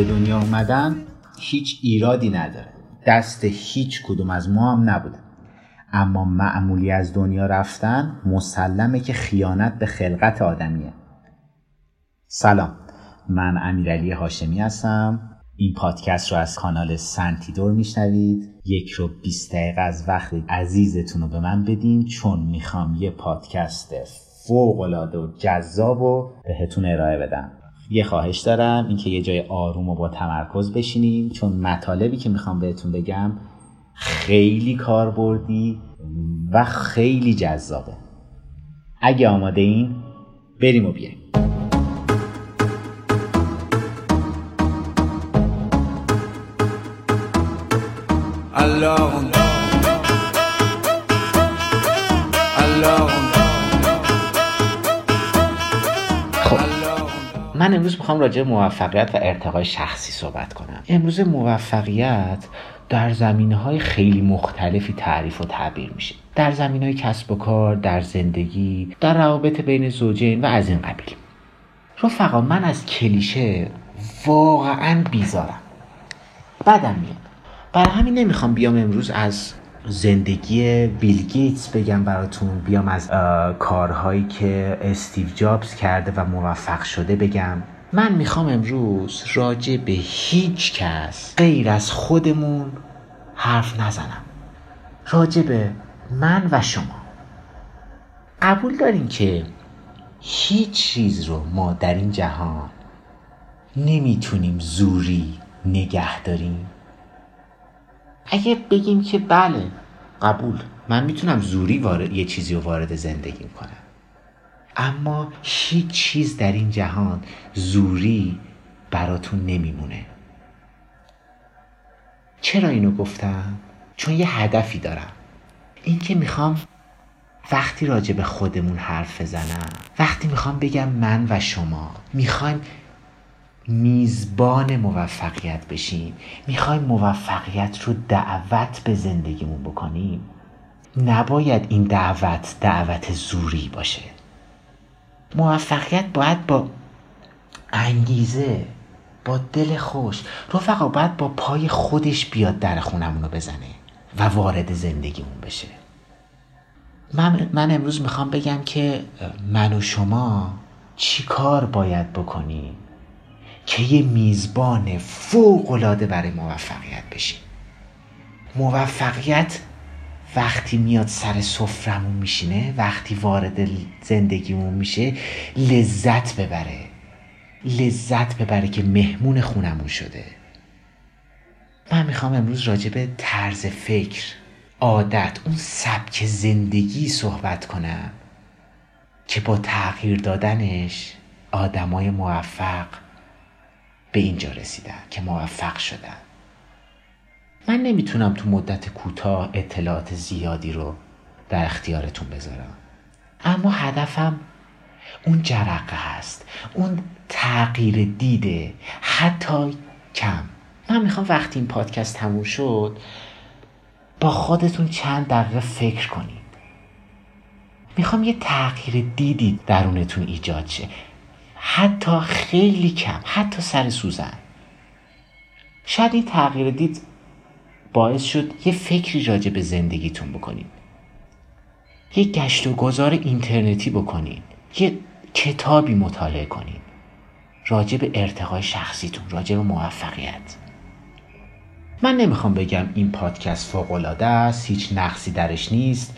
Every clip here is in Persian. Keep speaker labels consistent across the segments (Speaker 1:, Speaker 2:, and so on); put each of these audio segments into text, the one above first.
Speaker 1: به دنیا اومدن هیچ ایرادی نداره. دست هیچ کدوم از ما هم نبوده. اما معمولی از دنیا رفتن مسلمه که خیانت به خلقت آدمیه. سلام من امیرعلی هاشمی هستم. این پادکست رو از کانال سنتیدور میشنوید. یک رو 20 دقیقه از وقت عزیزتون رو به من بدین چون می‌خوام یه پادکست فوق العاده و جذاب و بهتون ارائه بدم. یه خواهش دارم اینکه یه جای آروم و با تمرکز بشینیم چون مطالبی که می‌خوام بهتون بگم خیلی کاربردی و خیلی جذابه. اگه آماده این بریم و بیایم. من امروز می‌خوام راجع موفقیت و ارتقای شخصی صحبت کنم. امروز موفقیت در زمینه های خیلی مختلفی تعریف و تعبیر میشه. در زمین های کسب و کار در زندگی در روابط بین زوجین و از این قبیل. رفقا من از کلیشه واقعا بیزارم. بدم میاد. برای همین نمی‌خوام بیام امروز از زندگی بیل گیتس بگم براتون. بیام از کارهایی که استیو جابز کرده و موفق شده بگم. من می‌خوام امروز راجع به هیچ کس غیر از خودمون حرف نزنم. راجع به من و شما. قبول دارین که هیچ چیز رو ما در این جهان نمی‌تونیم زوری نگه داریم؟ اگه بگیم که بله قبول. من می‌تونم زوری وارد یه چیزی رو وارد زندگیم کنم. اما هیچ چیز در این جهان زوری براتون نمیمونه. چرا اینو گفتم؟ چون یه هدفی دارم. اینکه می‌خوام وقتی راجع به خودمون حرف بزنم وقتی می‌خوام بگم من و شما می‌خوایم میزبان موفقیت بشیم. می‌خوایم موفقیت رو دعوت به زندگیمون بکنیم. نباید این دعوت دعوت زوری باشه. موفقیت باید با انگیزه با دل خوش. رفقا باید با پای خودش بیاد در خونمون رو بزنه و وارد زندگیمون بشه. من, من امروز می‌خوام بگم که من و شما چی کار باید بکنیم؟ که یه میزبان فوق العاده برای موفقیت بشیم موفقیت وقتی میاد سر سفرمون میشینه وقتی وارد زندگیمون میشه لذت ببره. لذت ببره که مهمون خونمون شده. من می‌خوام امروز راجع به طرز فکر عادت اون سبک زندگی صحبت کنم که با تغییر دادنش آدمای موفق به اینجا رسیدن که موفق شدن. من نمی‌تونم تو مدت کوتاه اطلاعات زیادی رو در اختیارتون بذارم. اما هدفم اون جرقه هست اون تغییر دیده حتی کم. من می‌خوام وقتی این پادکست تموم شد با خودتون چند دقیقه فکر کنید. می‌خوام یه تغییر دیدی درونتون ایجاد شه. حتی خیلی کم حتی سر سوزن. شاید این تغییر دید باعث شد یه فکری راجع به زندگیتون بکنید یه گشت و گذار اینترنتی بکنید یه کتابی مطالعه کنید راجع به ارتقای شخصیتون راجع به موفقیت. من نمی‌خوام بگم این پادکست فوق است هیچ نقصی درش نیست.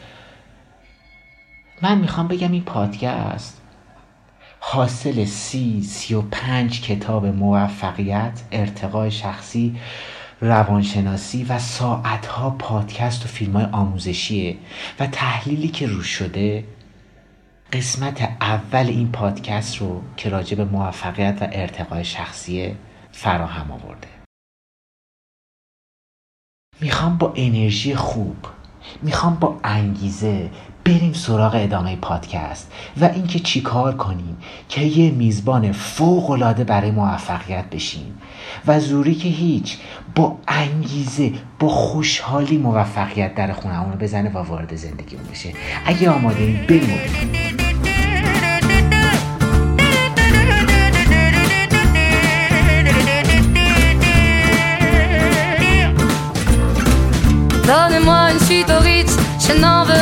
Speaker 1: من می‌خوام بگم این پادکست حاصل سی سی و پنج کتاب موفقیت ارتقای شخصی روانشناسی و ساعتها پادکست و فیلم های آموزشیه و تحلیلی که روش شده قسمت اول این پادکست رو که راجع به موفقیت و ارتقای شخصی فراهم آورده. می‌خوام با انرژی خوب می‌خوام با انگیزه بریم سراغ ادامه پادکست و اینکه چیکار کنیم که یه میزبان فوق العاده برای موفقیت بشیم و زوری که هیچ با انگیزه با خوشحالی موفقیت در خونمون بزنه و وارد زندگیمون بشه. اگه آماده این بریم
Speaker 2: Donne-moi une suite au Ritz, je n'en veux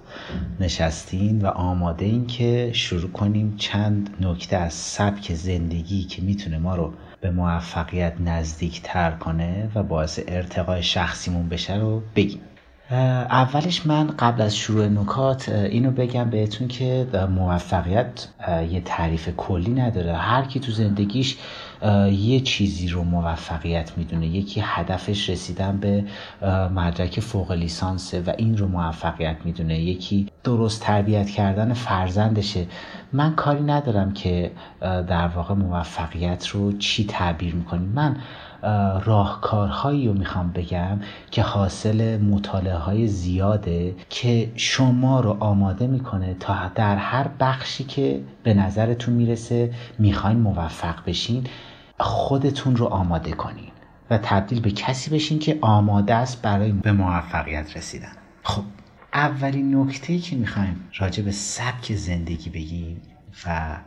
Speaker 1: نشستین و آماده این که شروع کنیم چند نکته از سبک زندگی که می‌تونه ما رو به موفقیت نزدیک تر کنه و باعث ارتقای شخصیمون بشه رو بگیم. اولش من قبل از شروع نکات اینو بگم بهتون که موفقیت یه تعریف کلی نداره. هر کی تو زندگیش یه چیزی رو موفقیت می‌دونه. یکی هدفش رسیدن به مدرک فوق لیسانسه و این رو موفقیت می‌دونه. یکی درست تربیت کردن فرزندشه. من کاری ندارم که در واقع موفقیت رو چی تعبیر می‌کنیم. من راهکارهایی رو می‌خوام بگم که حاصل مطالعه های زیاده که شما رو آماده می‌کنه تا در هر بخشی که به نظرتون می‌رسه می‌خواین موفق بشین خودتون رو آماده کنین و تبدیل به کسی بشین که آماده است برای به موفقیت رسیدن. خب اولین نکته که می‌خوایم راجع به سبک زندگی بگیم و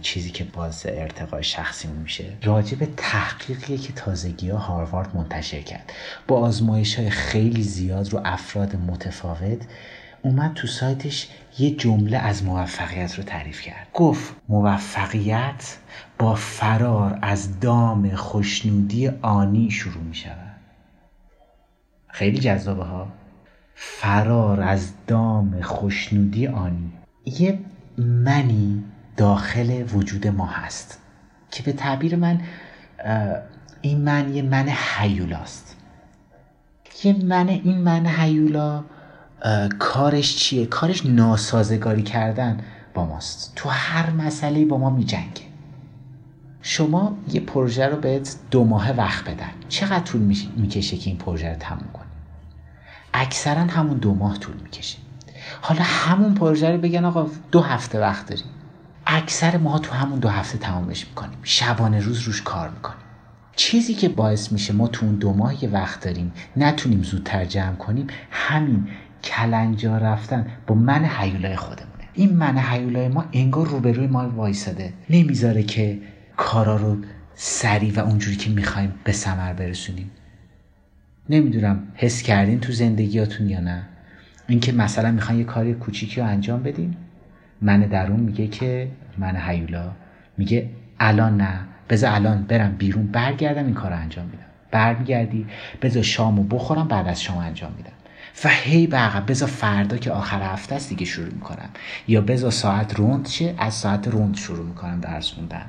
Speaker 1: چیزی که باعث ارتقای شخصی میشه راجع به تحقیقی که تازگی ها هاروارد منتشر کرد. با آزمایش های خیلی زیاد رو افراد متفاوت اومد تو سایتش یه جمله از موفقیت رو تعریف کرد. گفت موفقیت با فرار از دام خوشنودی آنی شروع می شود خیلی جذابه ها. فرار از دام خوشنودی آنی. یه منی داخل وجود ما هست که به تعبیر من این من یه من حیولاست. یه من این من حیولا کارش چیه؟ کارش ناسازگاری کردن با ماست. تو هر مسئله با ما میجنگه. شما یه پروژه رو بهت دو ماه وقت بدن. چقدر طول می‌کشه که این پروژه رو تموم کنی؟ اکثرا همون دو ماه طول می‌کشه. حالا همون پروژه رو بگن آقا دو هفته وقت داریم. اکثر ما تو همون دو هفته تمامش می‌کنیم. شبانه روز روش کار می‌کنیم. چیزی که باعث میشه ما تو اون دو ماه یه وقت داریم نتونیم زودتر جمع کنیم همین کلنجا رفتن با من حیولای خودمونه. این من حیولای ما انگار روبروی ما وایساده. نمی‌ذاره که کارا رو سریع و اونجوری که می‌خوایم به ثمر برسونیم. نمی‌دونم حس کردین تو زندگیاتون یا نه. اینکه مثلا می‌خواین یه کاری کوچیکی رو انجام بدین. من درون میگه که من حیولا میگه الان نه. بذار الان برم بیرون برگردم این کار رو انجام میدم. برمیگردی بذار شامو بخورم بعد از شام انجام میدم. و هی عقب بذار فردا که آخر هفته است دیگه شروع می‌کنم. یا بذار ساعت روند شه از ساعت روند شروع می‌کنم درس خوندن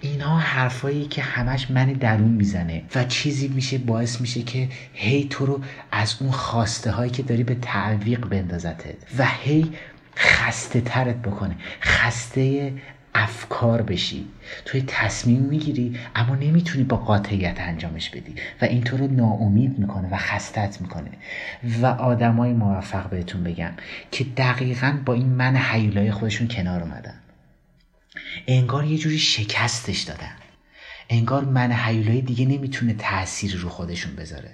Speaker 1: اینا حرفایی که همش من درون می‌زنه و چیزی میشه باعث میشه که هی تو رو از اون خواسته هایی که داری به تعویق بندازتت. و هی خسته ترت بکنه. خسته افکار بشی. توی تصمیم می‌گیری اما نمی‌تونی با قاطعیت انجامش بدی. و اینطور ناامید می‌کنه و خستت می‌کنه. و آدمای موفق بهتون بگم که دقیقا با این من حیولای خودشون کنار اومدن. انگار یه جوری شکستش دادن. انگار من حیولای دیگه نمی‌تونه تأثیری رو خودشون بذاره.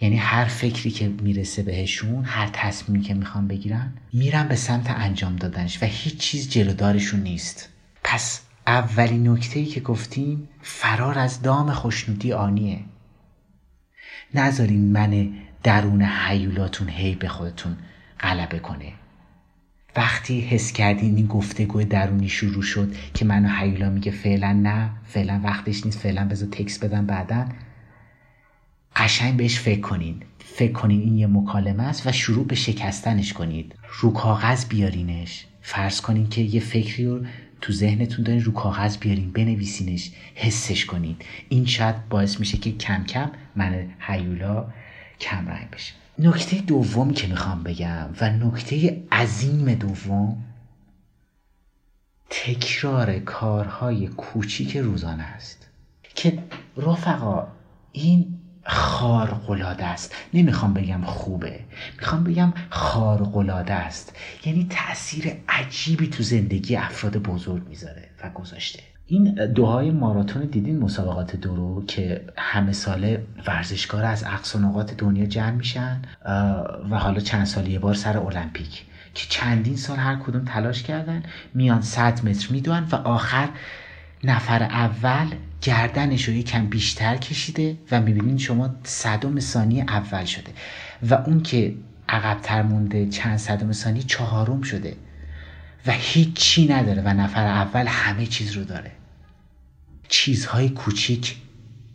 Speaker 1: یعنی هر فکری که می‌رسه بهشون هر تصمیمی که می‌خوان بگیرن میرن به سمت انجام دادنش و هیچ چیز جلودارشون نیست. پس اولین نکته که گفتیم فرار از دام خوشنودی آنیه. نذارین من درون حیولاتون هی به خودتون غلبه کنه. وقتی حس کردین این گفتگو درونی شروع شد که منو حیولا میگه فعلا نه فعلا وقتش نیست فعلا بذار تکس بدم بعدا قشنگ بهش فکر کنین. فکر کنین این یه مکالمه است و شروع به شکستنش کنید. رو کاغذ بیارینش. فرض کنین که یه فکری رو تو ذهنتون دارین رو کاغذ بیارین بنویسینش حسش کنید. این شاید باعث میشه که کم کم من حیولا کم رنگ بشه. نکته دومی که می‌خوام بگم و نکته عظیم دوم تکرار کارهای کوچیک روزانه است. که رفقا این خارقلاده است. نمی‌خوام بگم خوبه. می‌خوام بگم خارقلاده است. یعنی تاثیر عجیبی تو زندگی افراد بزرگ می‌ذاره و گذاشته. این دوهای ماراتون دیدین مسابقات دورو که همه ساله ورزشکار از اقصا نقاط دنیا جمع میشن و حالا چند سال یه بار سر المپیک. که چندین سال هر کدوم تلاش کردن میان 100 متر میدون و آخر نفر اول گردنش رو یکم بیشتر کشیده و می‌بینین شما صدم ثانیه اول شده و اون که عقبتر مونده چند صدم ثانیه چهارم شده و هیچی نداره و نفر اول همه چیز رو داره. چیزهای کوچیک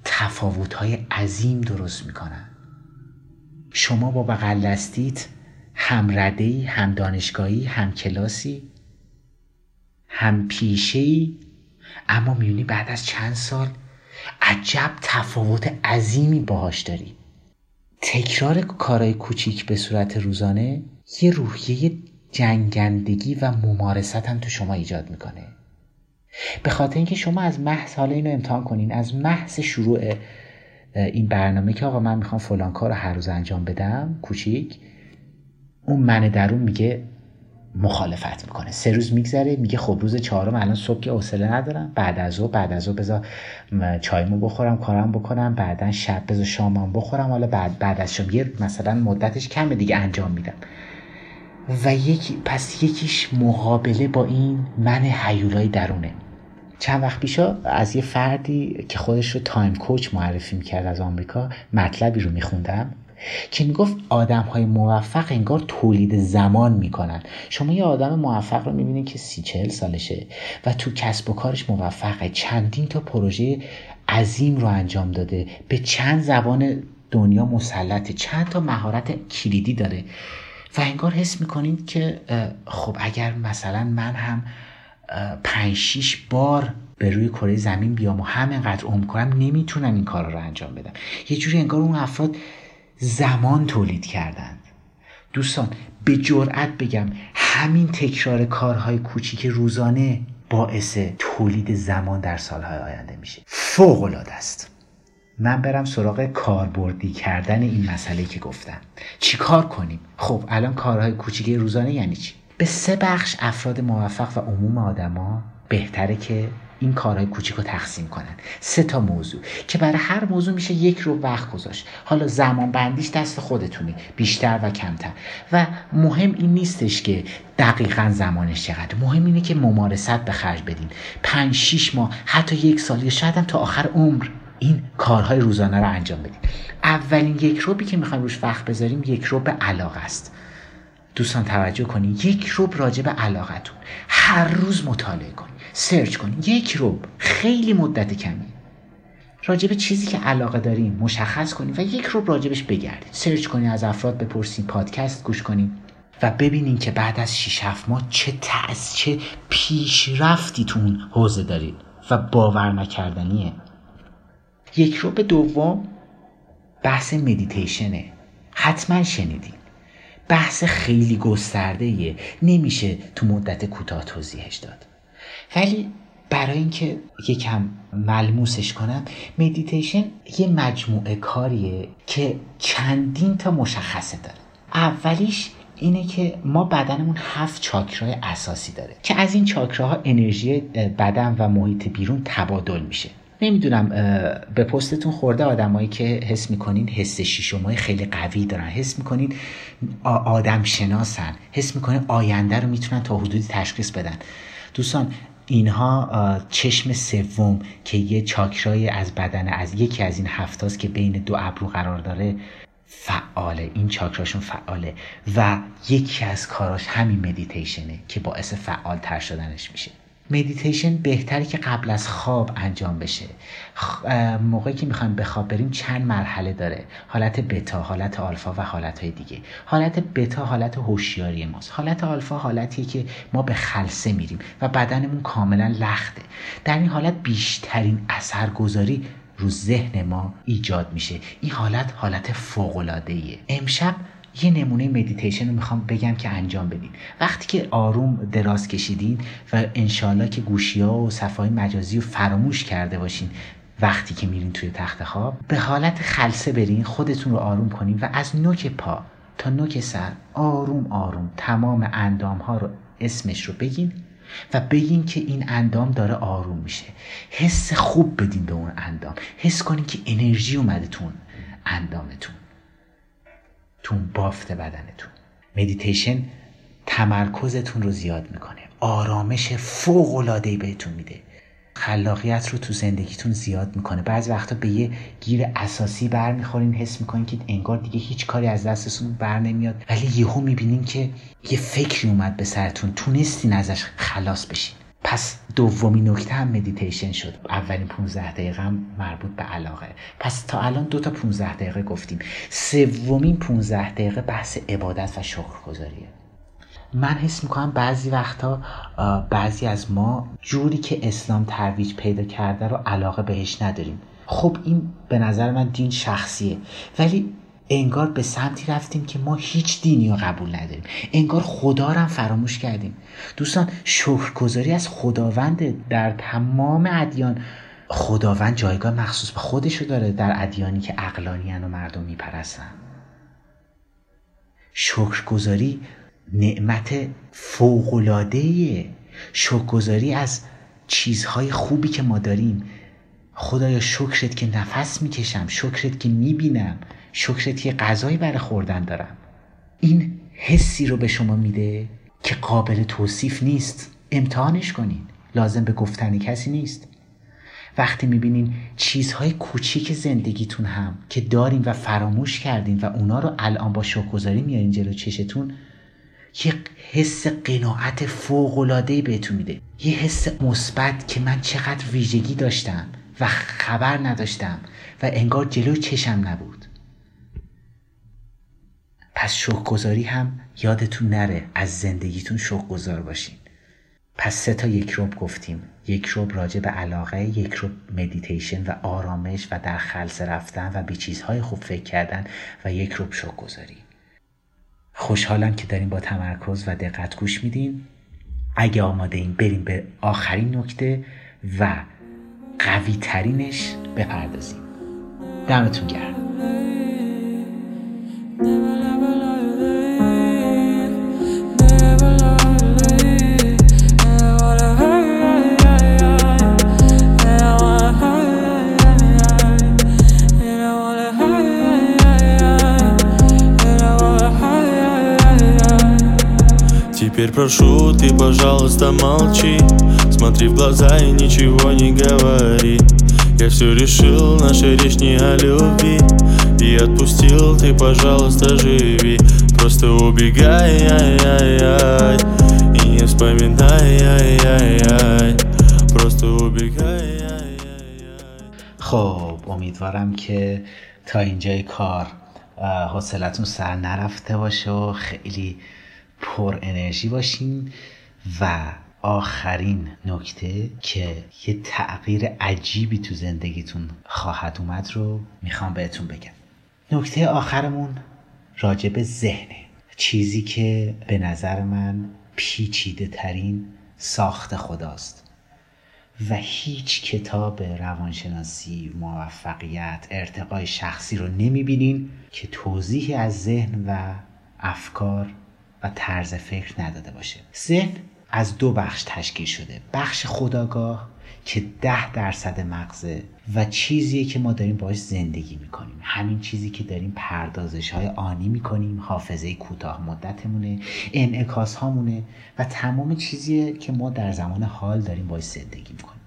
Speaker 1: تفاوتهای عظیم درست می‌کنن. شما با بغل دستیت هم ردهی هم دانشگاهی هم کلاسی هم پیشهی اما میونی بعد از چند سال عجب تفاوت عظیمی باهاش داری. تکرار کارهای کوچیک به صورت روزانه یه روحیه جنگندگی و ممارست هم تو شما ایجاد می‌کنه. به خاطر اینکه شما از محض حالا اینو امتحان کنین از محض شروع این برنامه که آقا من می‌خوام فلان کار رو هر روز انجام بدم کوچیک اون من درون میگه مخالفت می‌کنه. سه روز میگذره میگه خب روز چهارم الان صبح که حوصله ندارم. بعد از او بعد از او بذار چایمو بخورم کارم بکنم. بعدا شب بذار شامم بخورم. حالا بعد بعد از شام یه مثلا مدتش کمه دیگه انجام میدم. و یک پس یکیش مقابله با این من حیولای درونه. چند وقت پیشا از یه فردی که خودش رو تایم کوچ معرفی می‌کرد از آمریکا مطلبی رو میخوندم. که می‌گفت آدم های موفق انگار تولید زمان می‌کنن. شما یه آدم موفق رو می‌بینید که سی چهل سالشه و تو کسب و کارش موفقه. چندین تا پروژه عظیم رو انجام داده. به چند زبان دنیا مسلطه. چند تا مهارت کلیدی داره. و انگار حس می‌کنید که خب اگر مثلا من هم پنج شیش بار به روی کره زمین بیام و همینقدر عمر کنم نمی‌تونم این کارا رو انجام بدم. یه جوری انگار اون افراد زمان تولید کردند. دوستان به جرأت بگم همین تکرار کارهای کوچیک روزانه باعث تولید زمان در سالهای آینده میشه. فوق العاده است. من برم سراغ کاربردی کردن این مسئله که گفتم. چی کار کنیم؟ خب الان کارهای کوچیک روزانه یعنی چی؟ به سه بخش افراد موفق و عموم آدما بهتره که این کارهای کوچیک رو تقسیم کنن. سه تا موضوع که برای هر موضوع میشه یک رو وقت گذاشت. حالا زمان بندیش دست خودتونی بیشتر و کمتر. و مهم این نیستش که دقیقا زمانش چقدر. مهم اینه که ممارست به خرج بدین. پنج شیش ماه حتی یک سال یا شاید هم تا آخر عمر این کارهای روزانه رو انجام بدین. اولین یک روبی که می‌خوایم روش وقت بذاریم یک روب علاقه است. دوستان توجه کنین یک روب راجع به علاقتون. هر روز مطالعه کنین. سرچ کنین یک روب خیلی مدت کمی راجع به چیزی که علاقه دارین مشخص کنین و یک روب راجبش بگردین سرچ کنین از افراد بپرسین پادکست گوش کنین و ببینین که بعد از 6 7 ماه چه تأس چه پیشرفتی تو اون حوزه دارین و باور نکردنیه. یک رو به دوم بحث مدیتیشنه حتما شنیدین بحث خیلی گسترده نمیشه تو مدت کوتاه توضیحش داد. ولی برای اینکه یکم ملموسش کنم مدیتیشن یه مجموعه کاریه که چندین تا مشخصه داره. اولیش اینه که ما بدنمون هفت چاکرای اساسی داره که از این چاکراها انرژی بدن و محیط بیرون تبادل میشه. نمی‌دونم به پستتون خورده آدمایی که حس می‌کنین حس شیشمای خیلی قوی دارن. حس می‌کنین آدم شناسن حس می‌کنین آینده رو می‌تونن تا حدودی تشخیص بدن. دوستان اینها چشم سوم که یه چاکرای از بدن از یکی از این هفتاست که بین دو ابرو قرار داره فعاله. این چاکراشون فعاله. و یکی از کاراش همین مدیتیشنه که باعث فعال تر شدنش میشه. مدیتیشن بهتری که قبل از خواب انجام بشه. موقعی که می‌خوایم به خواب بریم چند مرحله داره. حالت بتا حالت آلفا و حالت های دیگه. حالت بتا حالت هوشیاری ماست. حالت آلفا حالتیه که ما به خلصه میریم و بدنمون کاملا لخته. در این حالت بیشترین اثرگذاری رو ذهن ما ایجاد میشه. این حالت حالت فوق امشب یه نمونه مدیتیشن رو می‌خوام بگم که انجام بدین. وقتی که آروم دراز کشیدین و انشالله که گوشی ها و صفحه مجازی رو فراموش کرده باشین وقتی که میرین توی تخت خواب به حالت خلصه برین خودتون رو آروم کنین و از نوک پا تا نوک سر آروم آروم تمام اندام ها رو اسمش رو بگین و بگین که این اندام داره آروم میشه. حس خوب بدین به اون اندام. حس کنین که انرژی اومده تون اندامتون. تون بافت بدنتون. مدیتیشن تمرکزتون رو زیاد می‌کنه. آرامش فوق العاده بهتون میده. خلاقیت رو تو زندگیتون زیاد می‌کنه. بعضی وقتا به یه گیر اساسی برمیخورین حس می‌کنین که انگار دیگه هیچ کاری از دستتون بر نمیاد. ولی یهو می‌بینین که یه فکری اومد به سرتون. تونستین ازش خلاص بشین. پس دومین نکته هم مدیتیشن شد. اولین 15 دقیقه هم مربوط به علاقه. پس تا الان دو تا 15 دقیقه گفتیم. سومین 15 دقیقه بحث عبادت و شکرگزاریه. من حس می‌کنم بعضی وقتا بعضی از ما جوری که اسلام ترویج پیدا کرده رو علاقه بهش نداریم. خب این به نظر من دین شخصیه. ولی انگار به سمتی رفتیم که ما هیچ دینی رو قبول نداریم. انگار خدا رو هم فراموش کردیم. دوستان شکرگزاری از خداوند در تمام ادیان. خداوند جایگاه مخصوص به خودشو داره در ادیانی که اقلانی و مردم میپرستن. شکرگزاری نعمت فوقلادهیه شکرگزاری از چیزهای خوبی که ما داریم. خدایا شکرت که نفس می‌کشم شکرت که می‌بینم. شکرت که غذایی برای خوردن دارم این حسی رو به شما میده که قابل توصیف نیست. امتحانش کنین. لازم به گفتن کسی نیست. وقتی می‌بینین چیزهای کوچیک زندگیتون هم که دارین و فراموش کردین و اونا رو الان با شکرگزاری میارین جلو چشتون یه حس قناعت فوقلادهی بهتون میده. یه حس مثبت که من چقدر ویژگی داشتم و خبر نداشتم و انگار جلوی چشم نبود. پس شوکگذاری هم یادتون نره از زندگیتون شوکگذار باشین. پس سه تا یک روب گفتیم. یک روب راجع به علاقه یک روب مدیتیشن و آرامش و در خلص رفتن و به چیزهای خوب فکر کردن و یک روب شوکگذاری خوشحالم که داریم با تمرکز و دقت گوش میدین. اگه آماده این بریم به آخرین نکته و قوی ترینش بپردازیم. دمتون گرم.
Speaker 3: Теперь прошу, ты, пожалуйста, молчи Смотри в глаза и ничего не говори Я все решил, наша речь не о любви И отпустил, ты, пожалуйста, живи Просто убегай, ай-яй-яй И не вспоминай, ай-яй-яй Просто убегай, ай-яй-яй
Speaker 1: خب امیدوارم که تا اینجای کار حوصلتون سر نرفته باشه و خیلی پر انرژی باشین و آخرین نکته که یه تغییر عجیبی تو زندگیتون خواهد اومد رو می‌خوام بهتون بگم. نکته آخرمون راجع به ذهنه. چیزی که به نظر من پیچیده ترین ساخت خداست. و هیچ کتاب روانشناسی موفقیت ارتقای شخصی رو نمی‌بینین که توضیحی از ذهن و افکار و طرز فکر نداده باشه. ذهن از دو بخش تشکیل شده. بخش خداگاه که ده درصد مغزه و چیزیه که ما داریم باش زندگی می‌کنیم. همین چیزی که داریم پردازش های آنی می‌کنیم. حافظه کوتاه مدتمونه انعکاس هامونه و تمام چیزیه که ما در زمان حال داریم باش زندگی می‌کنیم.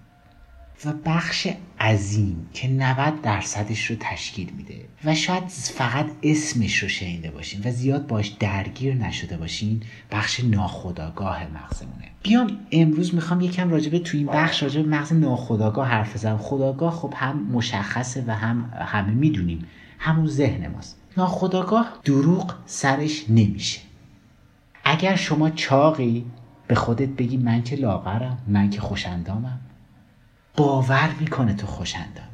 Speaker 1: و بخش عظیم که 90 درصدش رو تشکیل میده. و شاید فقط اسمش رو شنیده باشین و زیاد باش درگیر نشده باشین بخش ناخداگاه مغزمونه. بیام امروز می‌خوام یکم راجبه تو این بخش راجبه مغز ناخداگاه حرف بزنم. خداگاه خب هم مشخصه و هم همه می‌دونیم. همون ذهن ماست. ناخداگاه دروغ سرش نمیشه. اگر شما چاقی به خودت بگی من که لاغرم من که خوشندامم. باور می‌کنه تو خوشندامی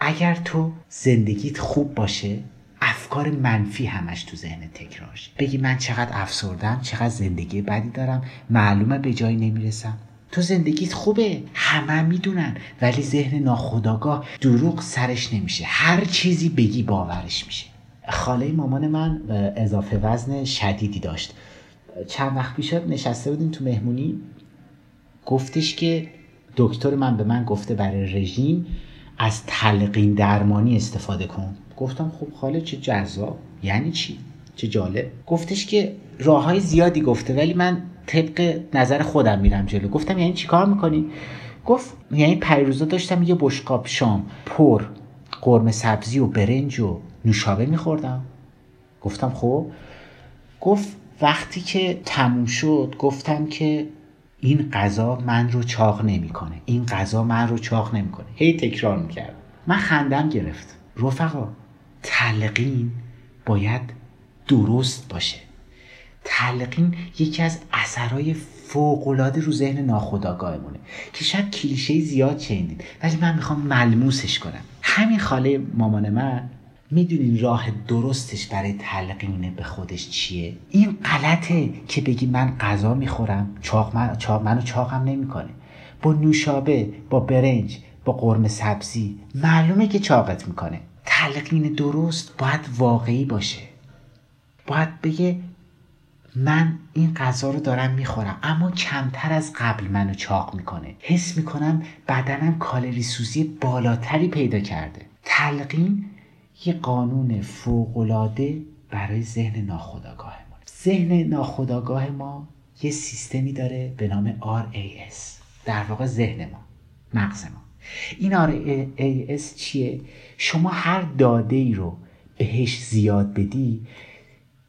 Speaker 1: اگر تو زندگیت خوب باشه افکار منفی همش تو ذهن تکرارش بگی من چقدر افسردم چقدر زندگی بدی دارم معلومه به جایی نمی‌رسم. تو زندگیت خوبه همه می‌دونن ولی ذهن ناخداگاه دروغ سرش نمیشه. هر چیزی بگی باورش میشه. خاله مامان من اضافه وزن شدیدی داشت. چند وقت پیش نشسته بودیم تو مهمونی. گفتش که دکتر من به من گفته برای رژیم از تلقین درمانی استفاده کن. گفتم خب خاله چه جذاب. یعنی چی؟ چه جالب. گفتش که راه های زیادی گفته ولی من طبق نظر خودم میرم جلو. گفتم یعنی چی کار می‌کنی؟ گفت یعنی پیروزا داشتم یه بشقاب شام پر قرمه سبزی و برنج و نوشابه میخوردم. گفتم خب. گفت وقتی که تموم شد گفتم که این غذا من رو چاق نمی‌کنه. این غذا من رو چاق نمی‌کنه. هی تکرار می‌کرد. من خندم گرفت. رفقا تلقین باید درست باشه. تلقین یکی از اثرهای فوقالعاده رو ذهن ناخودآگاهمونه. که شاید کلیشه زیاد شنیدید. ولی من می‌خوام ملموسش کنم. همین خاله مامان من می‌دونین راه درستش برای تلقین به خودش چیه؟ این غلطه که بگی من غذا می‌خورم چاق من چاق منو چاقم نمی‌کنه. با نوشابه با برنج با قرمه سبزی معلومه که چاقت می‌کنه. تلقین درست باید واقعی باشه. باید بگه من این غذا رو دارم می‌خورم اما کمتر از قبل منو چاق می‌کنه. حس می‌کنم بدنم کالری سوزی بالاتری پیدا کرده. تلقین یه قانون فوقالعاده برای ذهن ناخودآگاه ما. ذهن ناخودآگاه ما یه سیستمی داره به نام RAS در واقع ذهن ما مغز ما. این RAS چیه؟ شما هر داده ای رو بهش زیاد بدی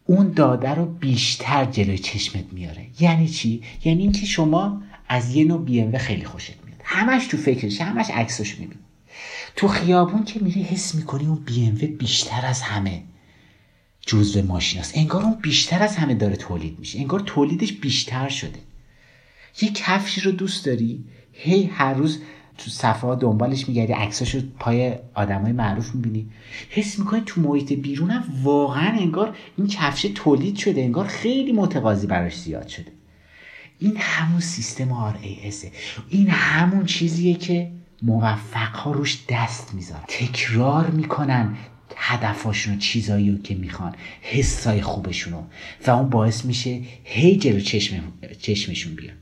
Speaker 1: اون داده رو بیشتر جلوی چشمت میاره. یعنی چی؟ یعنی اینکه شما از یه نوع بی خیلی خوشت میاد. همش تو فکرش همش عکسش می‌بینی. تو خیابون که میری حس می‌کنی اون بی بیشتر از همه جزو ماشین است انگار اون بیشتر از همه داره تولید میشه. انگار تولیدش بیشتر شده. یه کفشی رو دوست داری؟ هی هر روز تو صفحه دنبالش میگردی عکساشو پای آدمای معروف می‌بینی. حس می‌کنی تو محیط بیرونم واقعا انگار این کفش تولید شده. انگار خیلی متقاضی براش زیاد شده. این همون سیستم آر این همون چیزیه که موفق ها روش دست می‌ذارن. تکرار می‌کنن هدفاشون چیزایی رو که می‌خوان حسای خوبشونو. و اون باعث میشه هی جلو چشم چشمشون بیاد.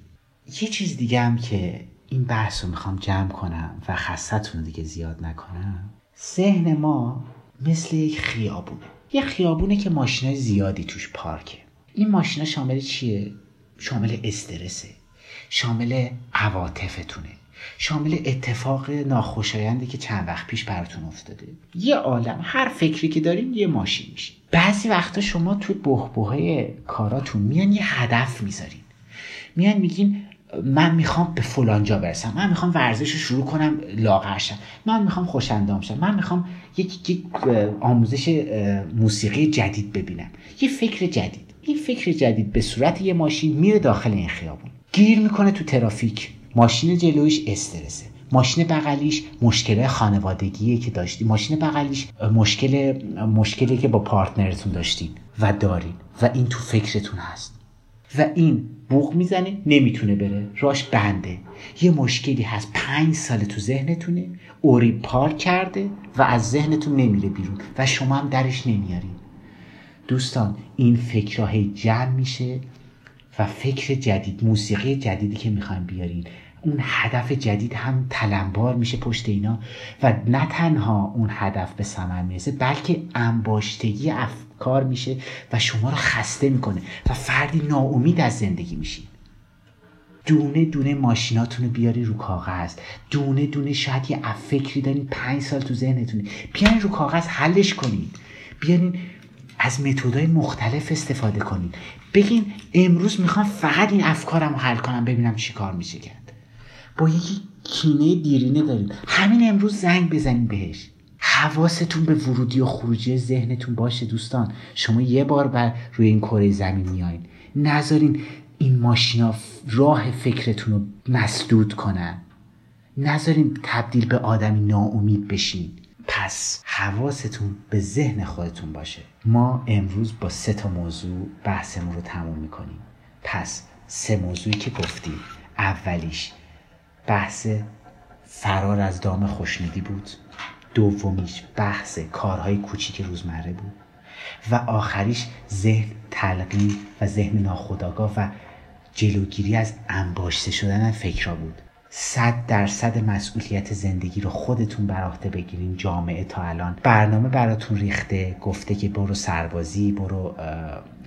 Speaker 1: یه چیز دیگه هم که این بحث رو می‌خوام جمع کنم و خستتون دیگه زیاد نکنم. ذهن ما مثل یک خیابونه. یه خیابونه که ماشینای زیادی توش پارکه. این ماشینا شامل چیه؟ شامل استرسه. شامل عواطفتونه. شامل اتفاق ناخوشایندی که چند وقت پیش براتون افتاده. یه عالم هر فکری که دارین یه ماشین میشه. بعضی وقتا شما توی بهبوهای کاراتون میان یه هدف می‌ذارین. میان میگین من می‌خوام به فلانجا برسم. من می‌خوام ورزش رو شروع کنم لاغر شم. من می‌خوام خوشندام شم. من می‌خوام یک, یک آموزش موسیقی جدید ببینم. یه فکر جدید. این فکر جدید به صورت یه ماشین میره داخل این خیابون. گیر می‌کنه تو ترافیک. ماشین جلویش استرسه. ماشین بغلیش مشکل خانوادگیه که داشتی ماشین بغلیش مشکل مشکلی که با پارتنرتون داشتین و دارین و این تو فکرتون هست. و این بوغ می‌زنه نمی‌تونه بره. راش بنده. یه مشکلی هست. پنج سال تو ذهنتونه. اوری پارک کرده و از ذهنتون نمیره بیرون و شما هم درش نمیارین. دوستان این فکرها جمع میشه و فکر جدید موسیقی جدیدی که می‌خوایم بیارین اون هدف جدید هم تلمبار میشه پشت اینا و نه تنها اون هدف به ثمر می‌رسه بلکه انباشتگی افکار میشه و شما رو خسته می‌کنه و فردی ناامید از زندگی میشین دونه دونه ماشیناتون رو بیاری رو کاغذ. دونه دونه شاید یه فکری دارین پنج سال تو ذهنتونه. بیاین رو کاغذ حلش کنید بیارین از متدای مختلف استفاده کنید بگین امروز می‌خوام فقط این افکارم حل کنم ببینم چی کار میشه کرد با یکی کینه دیرینه دارید همین امروز زنگ بزنین بهش. حواستون به ورودی و خروجی ذهنتون باشه دوستان. شما یه بار بر روی این کره زمین میایین. نذارین این ماشینا راه فکرتون رو مسدود کنن. نذارین تبدیل به آدمی ناامید بشین. پس حواستون به ذهن خودتون باشه. ما امروز با سه تا موضوع بحثمون رو تموم می‌کنیم. پس سه موضوعی که گفتیم. اولیش بحث فرار از دام خوشنودی بود. دومیش بحث کارهای کوچیک روزمره بود. و آخریش ذهن تلقی و ذهن ناخودآگاه و جلوگیری از انباشته شدن فکرها بود. صد درصد مسئولیت زندگی رو خودتون بر عهده بگیرین جامعه تا الان. برنامه براتون ریخته گفته که برو سربازی برو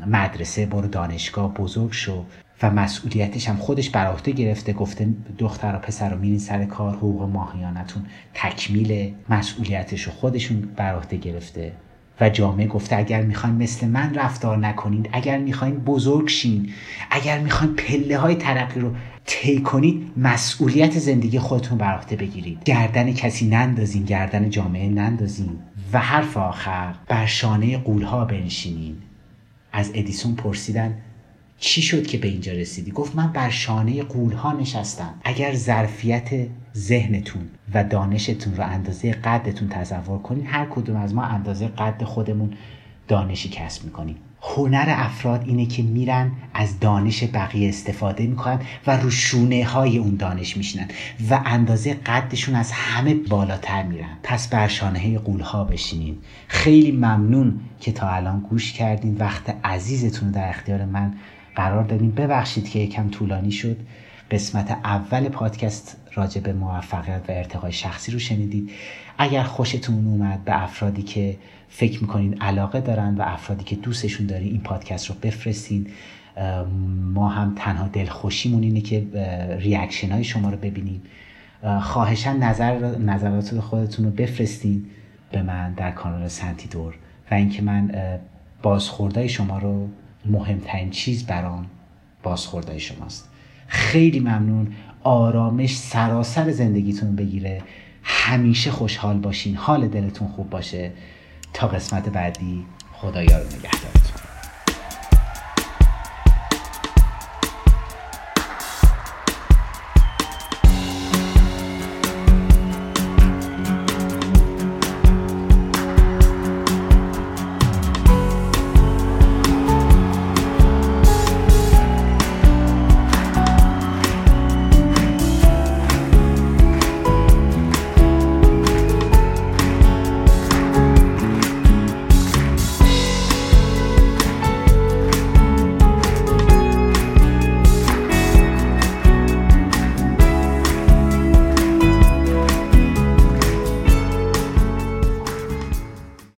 Speaker 1: مدرسه برو دانشگاه بزرگ شو. و مسئولیتش هم خودش بر عهده گرفته گفته دختر و پسر رو میرین سر کار حقوق ماهیانتون. تکمیل مسئولیتش رو خودشون بر عهده گرفته. و جامعه گفته اگر می‌خواین مثل من رفتار نکنید اگر می‌خواین بزرگ شین اگر می‌خواین پله های ترقی رو طی کنید مسئولیت زندگی خودتون بر عهده بگیرید. گردن کسی نندازین گردن جامعه نندازین. و حرف آخر بر شانه قولها بنشینین. از ادیسون پرسیدن چی شد که به اینجا رسیدی؟ گفت من بر شانه قولها نشستم. اگر ظرفیت ذهنتون و دانشتون رو اندازه قدتون تصور کنین هر کدوم از ما اندازه قد خودمون دانشی کسب می‌کنیم. هنر افراد اینه که میرن از دانش بقیه استفاده می‌کنن و رو شونه های اون دانش میشینن و اندازه قدشون از همه بالاتر میرن. پس بر شانه قولها بشینین. خیلی ممنون که تا الان گوش کردین. وقت عزیزتون در اختیار من قرار دادیم ببخشید که یکم طولانی شد. قسمت اول پادکست راجع به موفقیت و ارتقای شخصی رو شنیدید. اگر خوشتون اومد به افرادی که فکر می‌کنین علاقه دارن و افرادی که دوستشون دارین این پادکست رو بفرستین ما هم تنها دلخوشیمون اینه که ریاکشن های شما رو ببینیم. خواهشا نظر نظرات خودتون رو بفرستین به من در کانال سنتی دور. و اینکه من بازخوردهای شما رو مهمترین چیز برام بازخوردهای شماست. خیلی ممنون. آرامش سراسر زندگیتون بگیره. همیشه خوشحال باشین. حال دلتون خوب باشه. تا قسمت بعدی خدایا رو نگهدار.